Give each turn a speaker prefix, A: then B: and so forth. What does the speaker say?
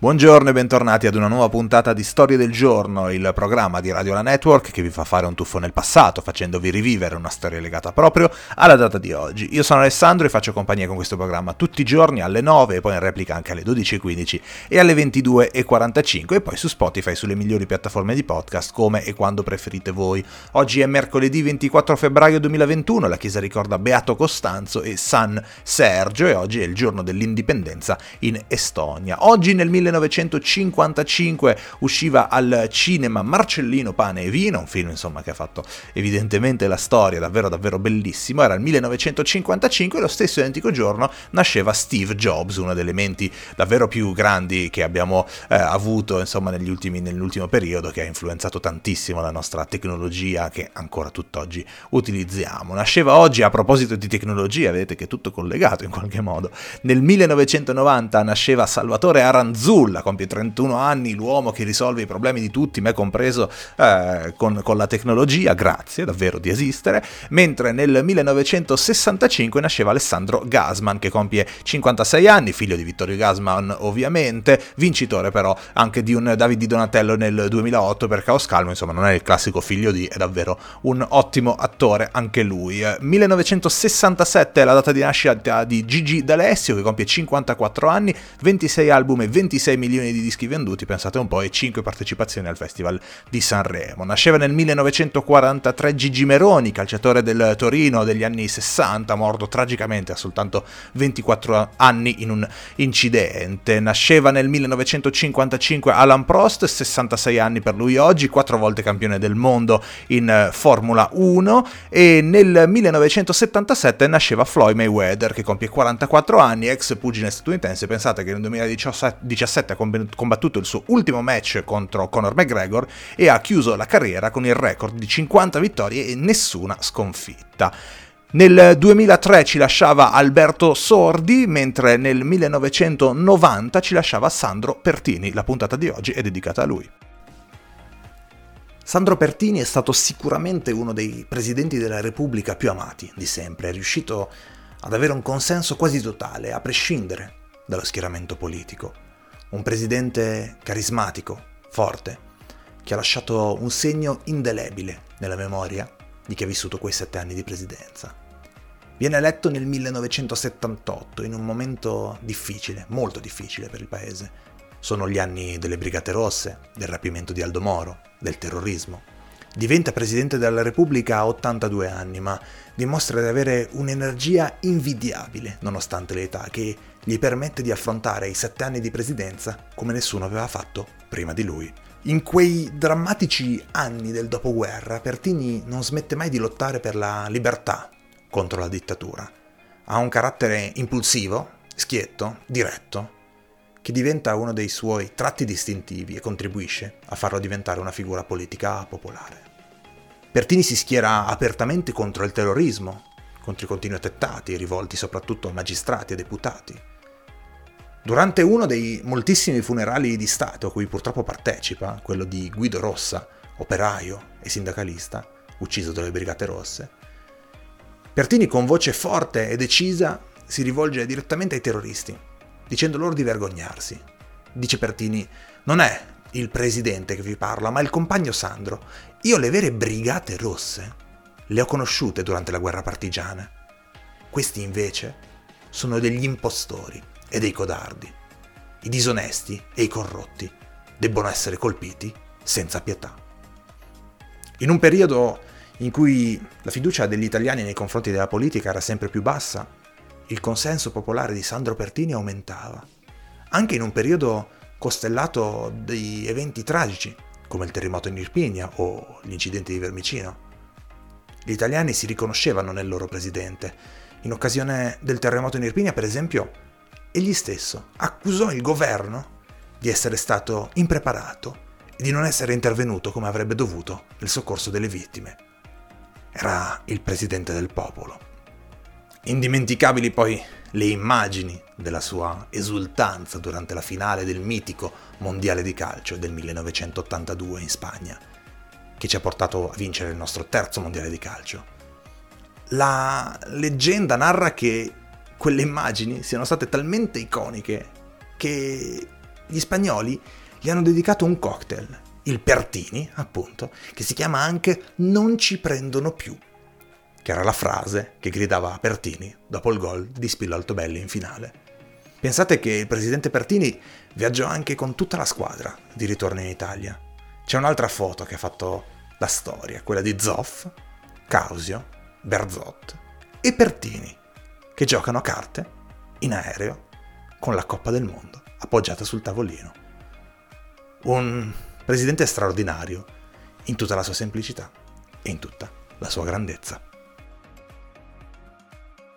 A: Buongiorno e bentornati ad una nuova puntata di Storie del Giorno, il programma di Radio La Network che vi fa fare un tuffo nel passato, facendovi rivivere una storia legata proprio alla data di oggi. Io sono Alessandro e faccio compagnia con questo programma tutti i giorni alle 9 e poi in replica anche alle 12.15 e alle 22.45 e poi su Spotify sulle migliori piattaforme di podcast come e quando preferite voi. Oggi è mercoledì 24 febbraio 2021, la chiesa ricorda Beato Costanzo e San Sergio e oggi è il giorno dell'indipendenza in Estonia. Oggi nel 1955 usciva al cinema Marcellino Pane e Vino, un film insomma che ha fatto evidentemente la storia, davvero davvero bellissimo, era il 1955 e lo stesso identico giorno nasceva Steve Jobs, una delle menti davvero più grandi che abbiamo eh, avuto insomma negli ultimi, nell'ultimo periodo che ha influenzato tantissimo la nostra tecnologia che ancora tutt'oggi utilizziamo. Nasceva oggi a proposito di tecnologia, vedete che è tutto collegato in qualche modo. Nel 1990 nasceva Salvatore Aranzulli Zulla, compie 31 anni, l'uomo che risolve i problemi di tutti, me compreso, eh, con, con, la tecnologia, grazie davvero di esistere, mentre nel 1965 nasceva Alessandro Gasman, che compie 56 anni, figlio di Vittorio Gasman ovviamente, vincitore però anche di un David di Donatello nel 2008 per Caos Calmo, insomma non è il classico figlio di, è davvero un ottimo attore anche lui. 1967 è la data di nascita di Gigi D'Alessio, che compie 54 anni, 26 album e 26 26 milioni di dischi venduti, pensate un po', e 5 partecipazioni al Festival di Sanremo. Nasceva nel 1943 Gigi Meroni, calciatore del Torino degli anni 60, morto tragicamente a soltanto 24 anni in un incidente. Nasceva nel 1955 Alan Prost, 66 anni per lui oggi, 4 volte campione del mondo in eh, Formula 1 e nel 1977 nasceva Floyd Mayweather che compie 44 anni, ex pugile statunitense, pensate che nel 2017 2017 ha combattuto il suo ultimo match contro Conor McGregor e ha chiuso la carriera con il record di 50 vittorie e nessuna sconfitta. Nel 2003 ci lasciava Alberto Sordi, mentre nel 1990 ci lasciava Sandro Pertini. La puntata di oggi è dedicata a lui. Sandro Pertini è stato sicuramente uno dei presidenti della Repubblica più amati di sempre, è riuscito ad avere un consenso quasi totale, a prescindere dallo schieramento politico un presidente carismatico, forte, che ha lasciato un segno indelebile nella memoria di chi ha vissuto quei sette anni di presidenza. Viene eletto nel 1978, in un momento difficile, molto difficile per il paese. Sono gli anni delle Brigate Rosse, del rapimento di Aldo Moro, del terrorismo. Diventa Presidente della Repubblica a 82 anni, ma dimostra di avere un'energia invidiabile nonostante l'età, che gli permette di affrontare i sette anni di presidenza come nessuno aveva fatto prima di lui. In quei drammatici anni del dopoguerra, Pertini non smette mai di lottare per la libertà contro la dittatura. Ha un carattere impulsivo, schietto, diretto, che diventa uno dei suoi tratti distintivi e contribuisce a farlo diventare una figura politica popolare. Pertini si schiera apertamente contro il terrorismo, contro i continui attentati rivolti soprattutto a magistrati e deputati. Durante uno dei moltissimi funerali di Stato a cui purtroppo partecipa, quello di Guido Rossa, operaio e sindacalista, ucciso dalle Brigate Rosse, Pertini con voce forte e decisa si rivolge direttamente ai terroristi, dicendo loro di vergognarsi. Dice Pertini, non è il presidente che vi parla, ma il compagno Sandro. Io le vere Brigate Rosse le ho conosciute durante la guerra partigiana. Questi invece sono degli impostori e dei codardi. I disonesti e i corrotti debbono essere colpiti senza pietà. In un periodo in cui la fiducia degli italiani nei confronti della politica era sempre più bassa, il consenso popolare di Sandro Pertini aumentava. Anche in un periodo costellato di eventi tragici, come il terremoto in Irpinia o gli incidenti di Vermicino. Gli italiani si riconoscevano nel loro presidente. In occasione del terremoto in Irpinia, per esempio, egli stesso accusò il governo di essere stato impreparato e di non essere intervenuto come avrebbe dovuto nel soccorso delle vittime. Era il presidente del popolo. Indimenticabili poi le immagini della sua esultanza durante la finale del mitico Mondiale di calcio del 1982 in Spagna, che ci ha portato a vincere il nostro terzo Mondiale di calcio. La leggenda narra che quelle immagini siano state talmente iconiche che gli spagnoli gli hanno dedicato un cocktail, il Pertini, appunto, che si chiama anche Non ci prendono più, che era la frase che gridava Pertini dopo il gol di Spillo Altobelli in finale. Pensate che il presidente Pertini viaggiò anche con tutta la squadra di ritorno in Italia. C'è un'altra foto che ha fatto la storia, quella di Zoff, Causio, Berzot e Pertini, che giocano a carte in aereo con la Coppa del Mondo appoggiata sul tavolino. Un presidente straordinario in tutta la sua semplicità e in tutta la sua grandezza.